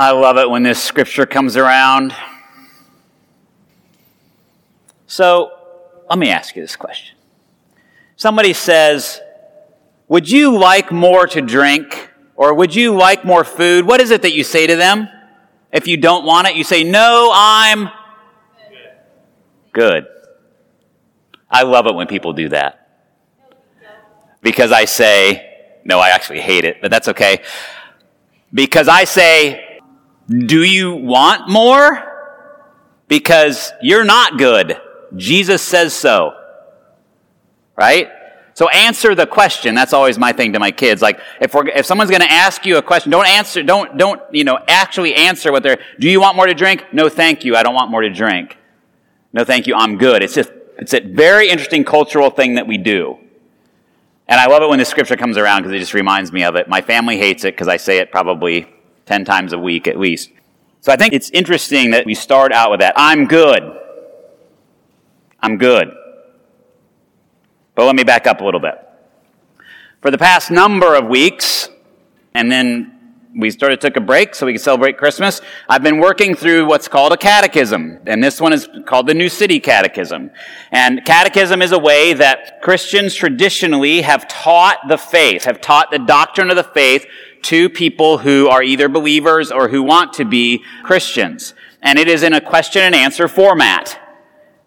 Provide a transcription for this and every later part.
I love it when this scripture comes around. So, let me ask you this question. Somebody says, Would you like more to drink? Or would you like more food? What is it that you say to them? If you don't want it, you say, No, I'm good. I love it when people do that. Because I say, No, I actually hate it, but that's okay. Because I say, Do you want more? Because you're not good. Jesus says so. Right? So answer the question. That's always my thing to my kids. Like, if we're, if someone's going to ask you a question, don't answer, don't, don't, you know, actually answer what they're, do you want more to drink? No, thank you. I don't want more to drink. No, thank you. I'm good. It's just, it's a very interesting cultural thing that we do. And I love it when the scripture comes around because it just reminds me of it. My family hates it because I say it probably 10 times a week at least. So I think it's interesting that we start out with that. I'm good. I'm good. But let me back up a little bit. For the past number of weeks, and then we started took a break so we could celebrate Christmas. I've been working through what's called a catechism, and this one is called the New City Catechism. And catechism is a way that Christians traditionally have taught the faith, have taught the doctrine of the faith to people who are either believers or who want to be Christians. And it is in a question and answer format.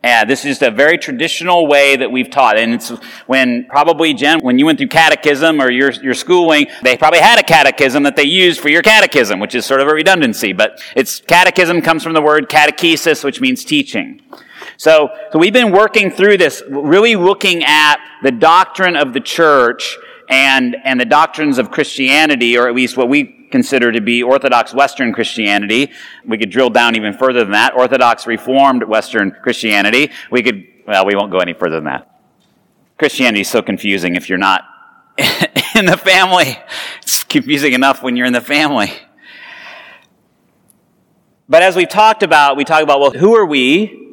Yeah, this is just a very traditional way that we've taught. And it's when probably, Jen, when you went through catechism or your, your schooling, they probably had a catechism that they used for your catechism, which is sort of a redundancy. But it's catechism comes from the word catechesis, which means teaching. So, so we've been working through this, really looking at the doctrine of the church and, and the doctrines of Christianity, or at least what we consider to be Orthodox Western Christianity. We could drill down even further than that. Orthodox Reformed Western Christianity. We could, well, we won't go any further than that. Christianity is so confusing if you're not in the family. It's confusing enough when you're in the family. But as we've talked about, we talk about, well, who are we?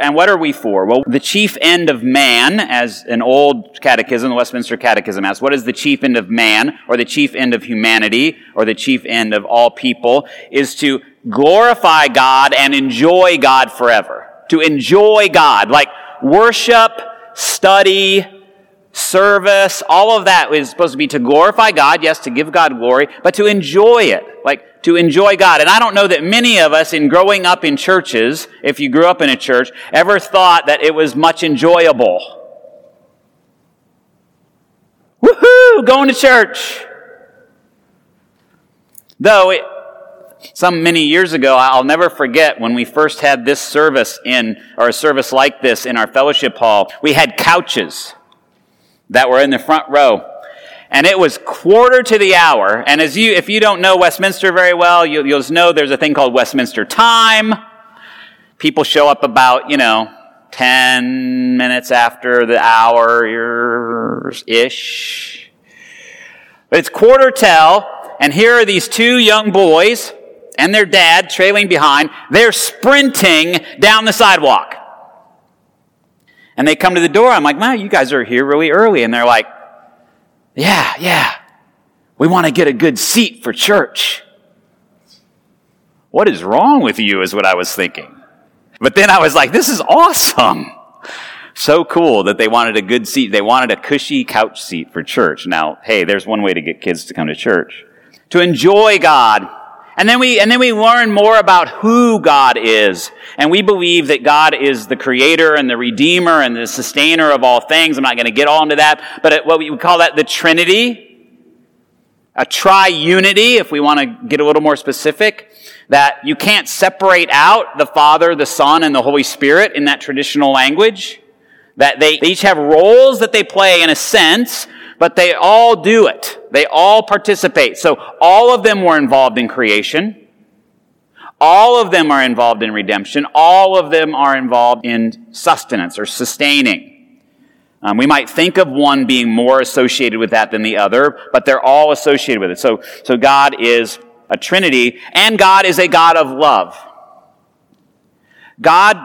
And what are we for? Well, the chief end of man, as an old catechism, the Westminster Catechism asks, what is the chief end of man, or the chief end of humanity, or the chief end of all people, is to glorify God and enjoy God forever. To enjoy God, like worship, study, service, all of that is supposed to be to glorify God, yes, to give God glory, but to enjoy it. Like, to enjoy God. And I don't know that many of us in growing up in churches, if you grew up in a church, ever thought that it was much enjoyable. Woohoo! Going to church! Though it, some many years ago, I'll never forget when we first had this service in, or a service like this in our fellowship hall, we had couches that were in the front row and it was quarter to the hour. And as you, if you don't know Westminster very well, you, will know there's a thing called Westminster time. People show up about, you know, 10 minutes after the hour ish. But it's quarter till, and here are these two young boys and their dad trailing behind. They're sprinting down the sidewalk. And they come to the door. I'm like, wow, you guys are here really early. And they're like, yeah, yeah. We want to get a good seat for church. What is wrong with you is what I was thinking. But then I was like, this is awesome. So cool that they wanted a good seat. They wanted a cushy couch seat for church. Now, hey, there's one way to get kids to come to church. To enjoy God and then we, and then we learn more about who God is. And we believe that God is the creator and the redeemer and the sustainer of all things. I'm not going to get all into that, but what we call that the Trinity, a triunity, if we want to get a little more specific, that you can't separate out the Father, the Son, and the Holy Spirit in that traditional language. That they each have roles that they play in a sense, but they all do it. They all participate. So all of them were involved in creation. All of them are involved in redemption. All of them are involved in sustenance or sustaining. Um, we might think of one being more associated with that than the other, but they're all associated with it. So, so God is a Trinity, and God is a God of love. God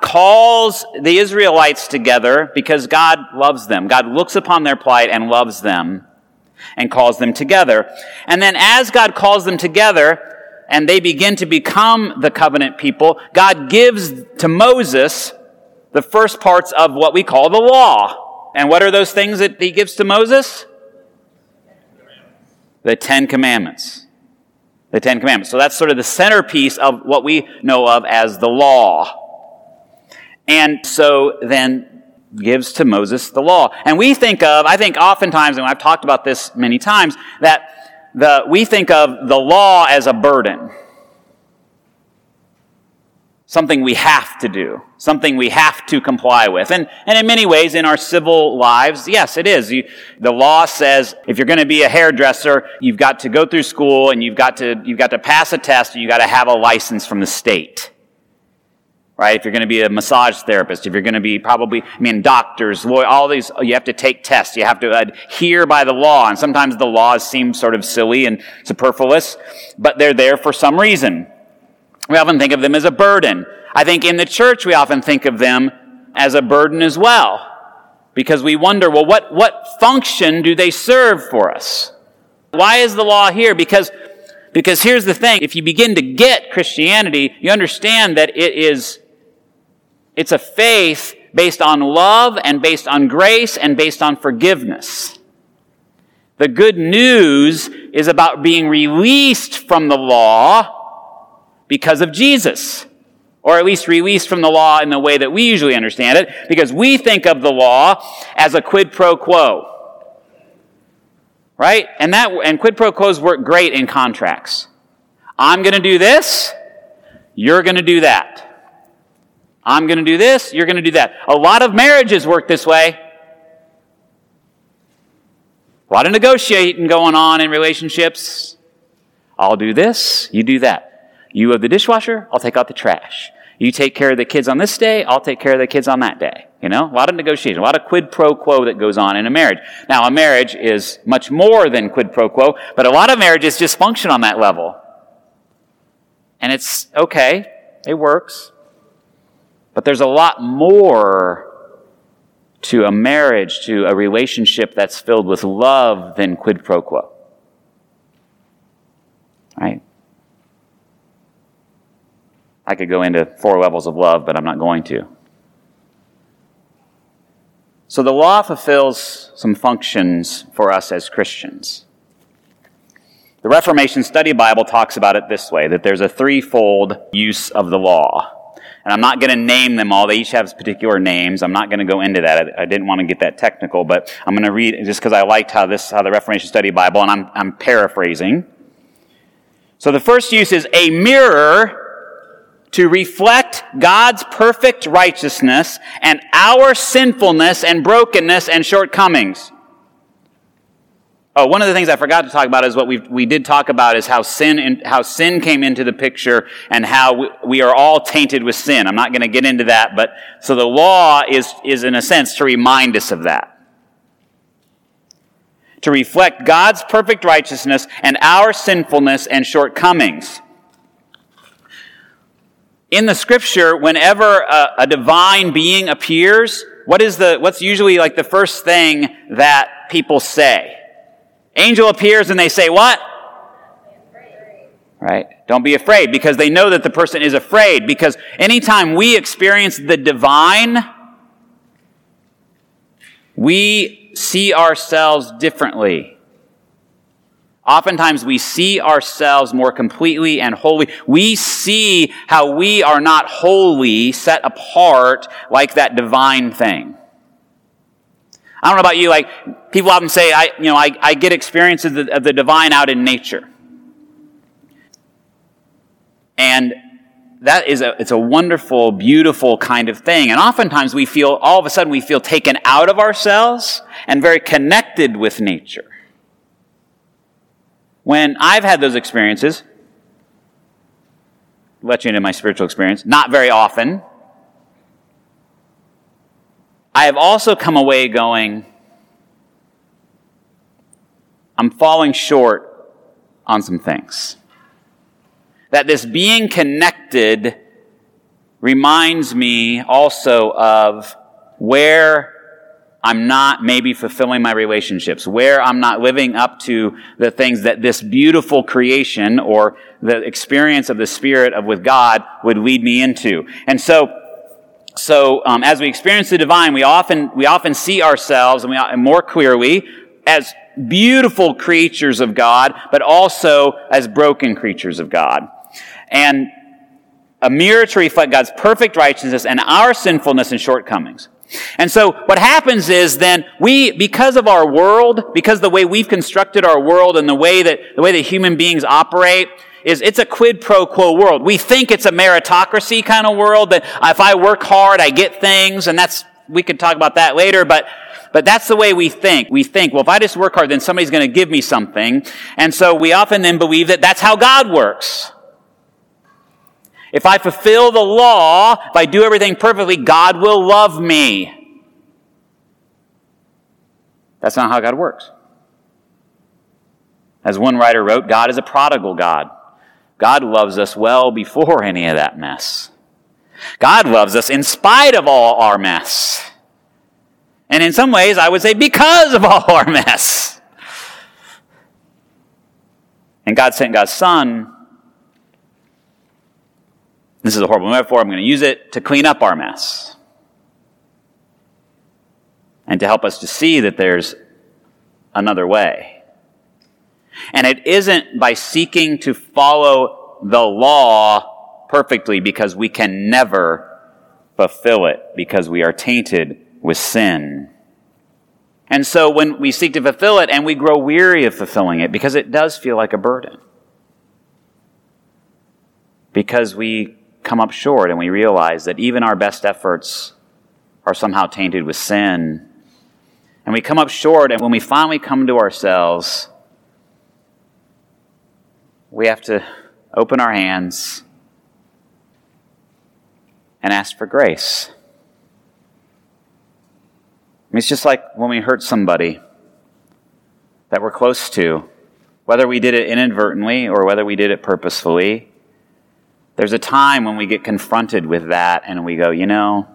calls the Israelites together because God loves them. God looks upon their plight and loves them and calls them together. And then as God calls them together, and they begin to become the covenant people, God gives to Moses the first parts of what we call the law. And what are those things that he gives to Moses? The Ten Commandments. The Ten Commandments. So that's sort of the centerpiece of what we know of as the law. And so then gives to Moses the law. And we think of, I think oftentimes, and I've talked about this many times, that the, we think of the law as a burden something we have to do, something we have to comply with. And, and in many ways, in our civil lives, yes, it is. You, the law says if you're going to be a hairdresser, you've got to go through school and you've got to, you've got to pass a test and you've got to have a license from the state. Right? If you're going to be a massage therapist, if you're going to be probably, I mean, doctors, all these, you have to take tests. You have to adhere by the law. And sometimes the laws seem sort of silly and superfluous, but they're there for some reason. We often think of them as a burden. I think in the church we often think of them as a burden as well. Because we wonder, well, what, what function do they serve for us? Why is the law here? Because, because here's the thing. If you begin to get Christianity, you understand that it is, it's a faith based on love and based on grace and based on forgiveness. The good news is about being released from the law because of Jesus. Or at least released from the law in the way that we usually understand it, because we think of the law as a quid pro quo. Right? And that, and quid pro quos work great in contracts. I'm gonna do this, you're gonna do that. I'm gonna do this, you're gonna do that. A lot of marriages work this way. A lot of negotiating going on in relationships. I'll do this, you do that. You have the dishwasher, I'll take out the trash. You take care of the kids on this day, I'll take care of the kids on that day. You know, a lot of negotiation, a lot of quid pro quo that goes on in a marriage. Now, a marriage is much more than quid pro quo, but a lot of marriages just function on that level. And it's okay, it works. But there's a lot more to a marriage, to a relationship that's filled with love than quid pro quo. Right? I could go into four levels of love, but I'm not going to. So the law fulfills some functions for us as Christians. The Reformation Study Bible talks about it this way that there's a threefold use of the law. And I'm not going to name them all. They each have particular names. I'm not going to go into that. I, I didn't want to get that technical, but I'm going to read just because I liked how this, how the Reformation Study Bible, and I'm, I'm paraphrasing. So the first use is a mirror to reflect God's perfect righteousness and our sinfulness and brokenness and shortcomings. Oh, one of the things I forgot to talk about is what we we did talk about is how sin in, how sin came into the picture and how we, we are all tainted with sin. I'm not going to get into that, but so the law is is in a sense to remind us of that. To reflect God's perfect righteousness and our sinfulness and shortcomings in the scripture, whenever a, a, divine being appears, what is the, what's usually like the first thing that people say? Angel appears and they say what? Right? Don't be afraid because they know that the person is afraid because anytime we experience the divine, we see ourselves differently. Oftentimes we see ourselves more completely and wholly. We see how we are not wholly set apart like that divine thing. I don't know about you, like, people often say, I, you know, I, I get experiences of the, of the divine out in nature. And that is a, it's a wonderful, beautiful kind of thing. And oftentimes we feel, all of a sudden we feel taken out of ourselves and very connected with nature. When I've had those experiences, let you into my spiritual experience, not very often, I have also come away going, I'm falling short on some things. That this being connected reminds me also of where I'm not maybe fulfilling my relationships, where I'm not living up to the things that this beautiful creation or the experience of the Spirit of with God would lead me into. And so, so um, as we experience the divine, we often we often see ourselves and we and more clearly as beautiful creatures of God, but also as broken creatures of God. And a mirror to reflect God's perfect righteousness and our sinfulness and shortcomings. And so what happens is then we, because of our world, because the way we've constructed our world and the way that, the way that human beings operate, is it's a quid pro quo world. We think it's a meritocracy kind of world that if I work hard, I get things, and that's, we could talk about that later, but, but that's the way we think. We think, well, if I just work hard, then somebody's going to give me something. And so we often then believe that that's how God works. If I fulfill the law, if I do everything perfectly, God will love me. That's not how God works. As one writer wrote, God is a prodigal God. God loves us well before any of that mess. God loves us in spite of all our mess. And in some ways, I would say because of all our mess. And God sent God's Son this is a horrible metaphor. I'm going to use it to clean up our mess. And to help us to see that there's another way. And it isn't by seeking to follow the law perfectly because we can never fulfill it because we are tainted with sin. And so when we seek to fulfill it and we grow weary of fulfilling it because it does feel like a burden. Because we come up short and we realize that even our best efforts are somehow tainted with sin. And we come up short, and when we finally come to ourselves, we have to open our hands and ask for grace. I mean, it's just like when we hurt somebody that we're close to, whether we did it inadvertently or whether we did it purposefully. There's a time when we get confronted with that and we go, you know,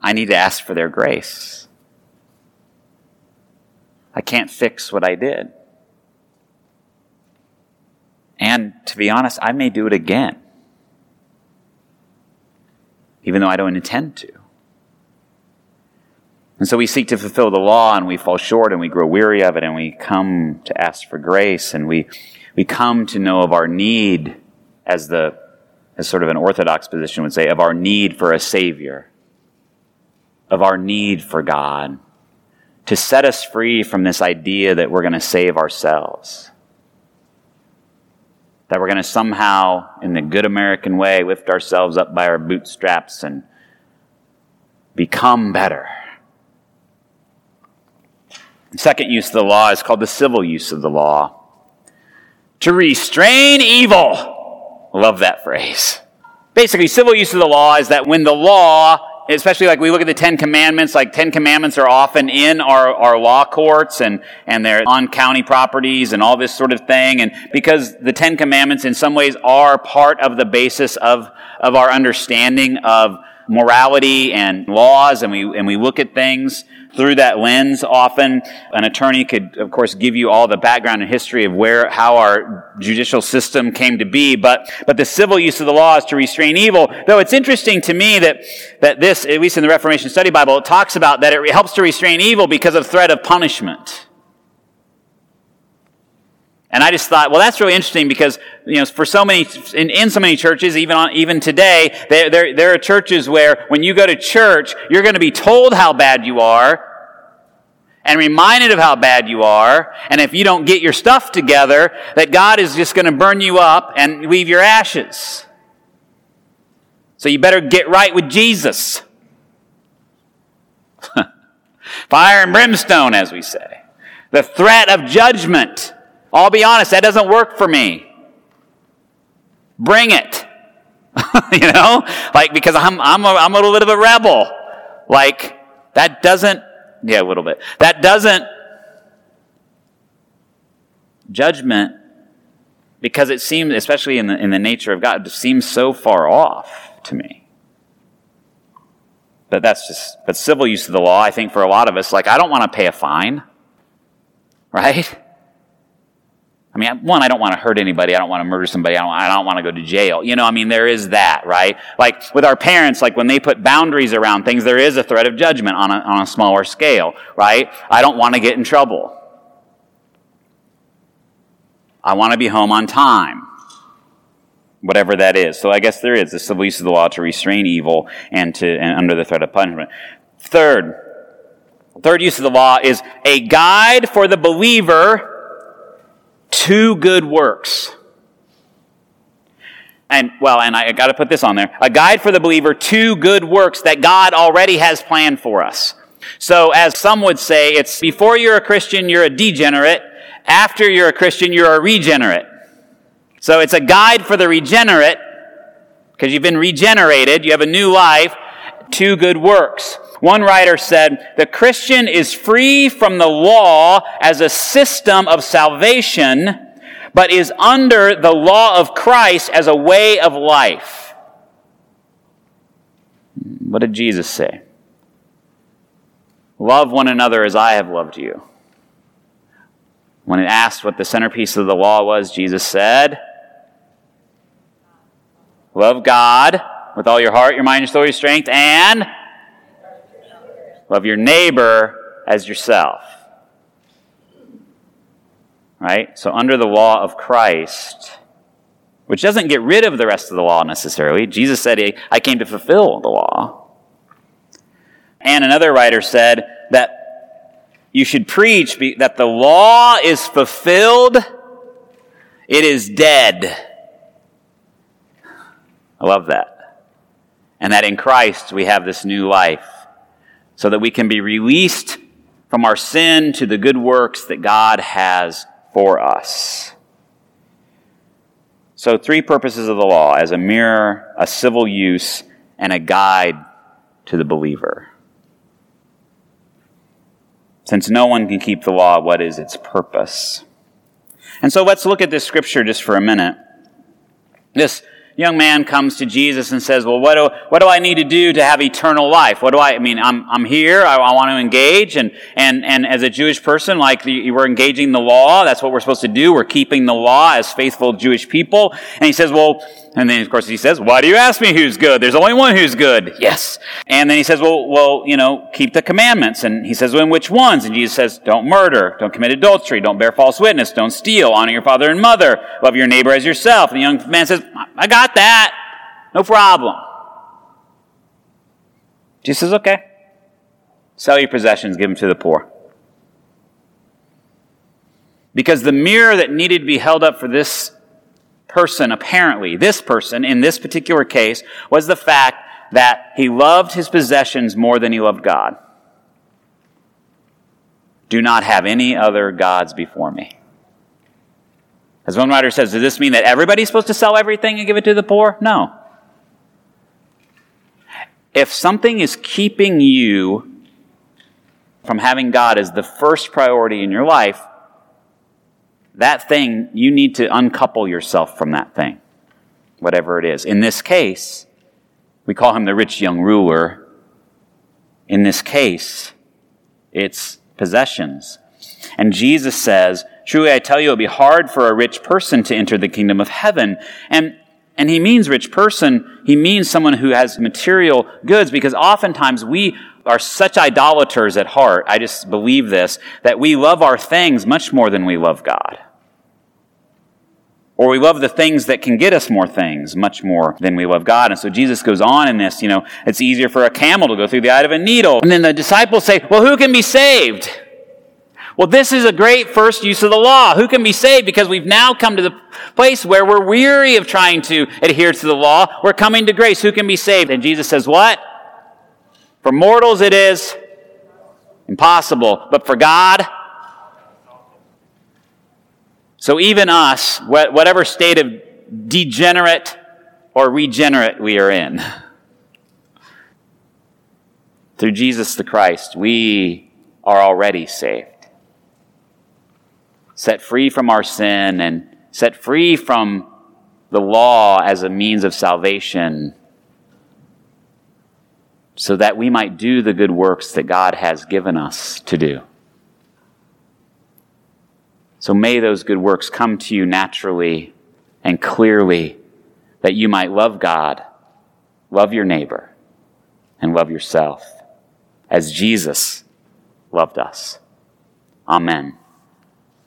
I need to ask for their grace. I can't fix what I did. And to be honest, I may do it again, even though I don't intend to. And so we seek to fulfill the law and we fall short and we grow weary of it and we come to ask for grace and we, we come to know of our need as the as sort of an orthodox position would say of our need for a savior of our need for God to set us free from this idea that we're going to save ourselves that we're going to somehow in the good American way lift ourselves up by our bootstraps and become better. The second use of the law is called the civil use of the law. To restrain evil. Love that phrase. Basically, civil use of the law is that when the law, especially like we look at the Ten Commandments, like Ten Commandments are often in our, our law courts and, and they're on county properties and all this sort of thing. And because the Ten Commandments in some ways are part of the basis of, of our understanding of morality and laws and we, and we look at things through that lens often. An attorney could, of course, give you all the background and history of where, how our judicial system came to be, but, but the civil use of the law is to restrain evil. Though it's interesting to me that, that this, at least in the Reformation Study Bible, it talks about that it helps to restrain evil because of threat of punishment. And I just thought, well, that's really interesting because, you know, for so many, in, in so many churches, even on, even today, there, there, there are churches where when you go to church, you're going to be told how bad you are and reminded of how bad you are. And if you don't get your stuff together, that God is just going to burn you up and leave your ashes. So you better get right with Jesus. Fire and brimstone, as we say. The threat of judgment. I'll be honest, that doesn't work for me. Bring it. you know? Like, because I'm, I'm, a, I'm a little bit of a rebel. Like, that doesn't, yeah, a little bit. That doesn't, judgment, because it seems, especially in the, in the nature of God, it seems so far off to me. But that's just, but civil use of the law, I think for a lot of us, like, I don't want to pay a fine. Right? I mean, one, I don't want to hurt anybody. I don't want to murder somebody. I don't, I don't want to go to jail. You know, I mean, there is that, right? Like with our parents, like when they put boundaries around things, there is a threat of judgment on a, on a smaller scale, right? I don't want to get in trouble. I want to be home on time. Whatever that is. So I guess there is the civil use of the law to restrain evil and to, and under the threat of punishment. Third, third use of the law is a guide for the believer to good works. And, well, and I got to put this on there. A guide for the believer to good works that God already has planned for us. So, as some would say, it's before you're a Christian, you're a degenerate. After you're a Christian, you're a regenerate. So, it's a guide for the regenerate, because you've been regenerated, you have a new life, to good works. One writer said, the Christian is free from the law as a system of salvation, but is under the law of Christ as a way of life. Hmm, what did Jesus say? Love one another as I have loved you. When it asked what the centerpiece of the law was, Jesus said, Love God with all your heart, your mind, your soul, your strength, and Love your neighbor as yourself. Right? So, under the law of Christ, which doesn't get rid of the rest of the law necessarily, Jesus said, I came to fulfill the law. And another writer said that you should preach that the law is fulfilled, it is dead. I love that. And that in Christ we have this new life so that we can be released from our sin to the good works that God has for us. So, three purposes of the law as a mirror, a civil use, and a guide to the believer. Since no one can keep the law, what is its purpose? And so let's look at this scripture just for a minute. This young man comes to Jesus and says, Well, what do, what do I need to do to have eternal life? What do I, I mean, I'm, I'm here, I, I want to engage, and, and, and as a Jewish person, like the, we're engaging the law, that's what we're supposed to do, we're keeping the law as faithful Jewish people. And he says, Well, and then, of course, he says, Why do you ask me who's good? There's only one who's good. Yes. And then he says, Well, well, you know, keep the commandments. And he says, Well, which ones? And Jesus says, Don't murder, don't commit adultery, don't bear false witness, don't steal, honor your father and mother, love your neighbor as yourself. And the young man says, I got that. No problem. Jesus says, Okay. Sell your possessions, give them to the poor. Because the mirror that needed to be held up for this person, apparently, this person in this particular case, was the fact that he loved his possessions more than he loved God. Do not have any other gods before me. As one writer says, does this mean that everybody's supposed to sell everything and give it to the poor? No. If something is keeping you from having God as the first priority in your life, that thing, you need to uncouple yourself from that thing, whatever it is. In this case, we call him the rich young ruler. In this case, it's possessions. And Jesus says, Truly I tell you, it'll be hard for a rich person to enter the kingdom of heaven. And and he means rich person, he means someone who has material goods because oftentimes we are such idolaters at heart. I just believe this, that we love our things much more than we love God. Or we love the things that can get us more things much more than we love God. And so Jesus goes on in this, you know, it's easier for a camel to go through the eye of a needle. And then the disciples say, well, who can be saved? Well, this is a great first use of the law. Who can be saved? Because we've now come to the place where we're weary of trying to adhere to the law. We're coming to grace. Who can be saved? And Jesus says, what? For mortals it is impossible, but for God, so even us, whatever state of degenerate or regenerate we are in, through Jesus the Christ, we are already saved. Set free from our sin and set free from the law as a means of salvation so that we might do the good works that God has given us to do. So may those good works come to you naturally and clearly that you might love God, love your neighbor, and love yourself as Jesus loved us. Amen.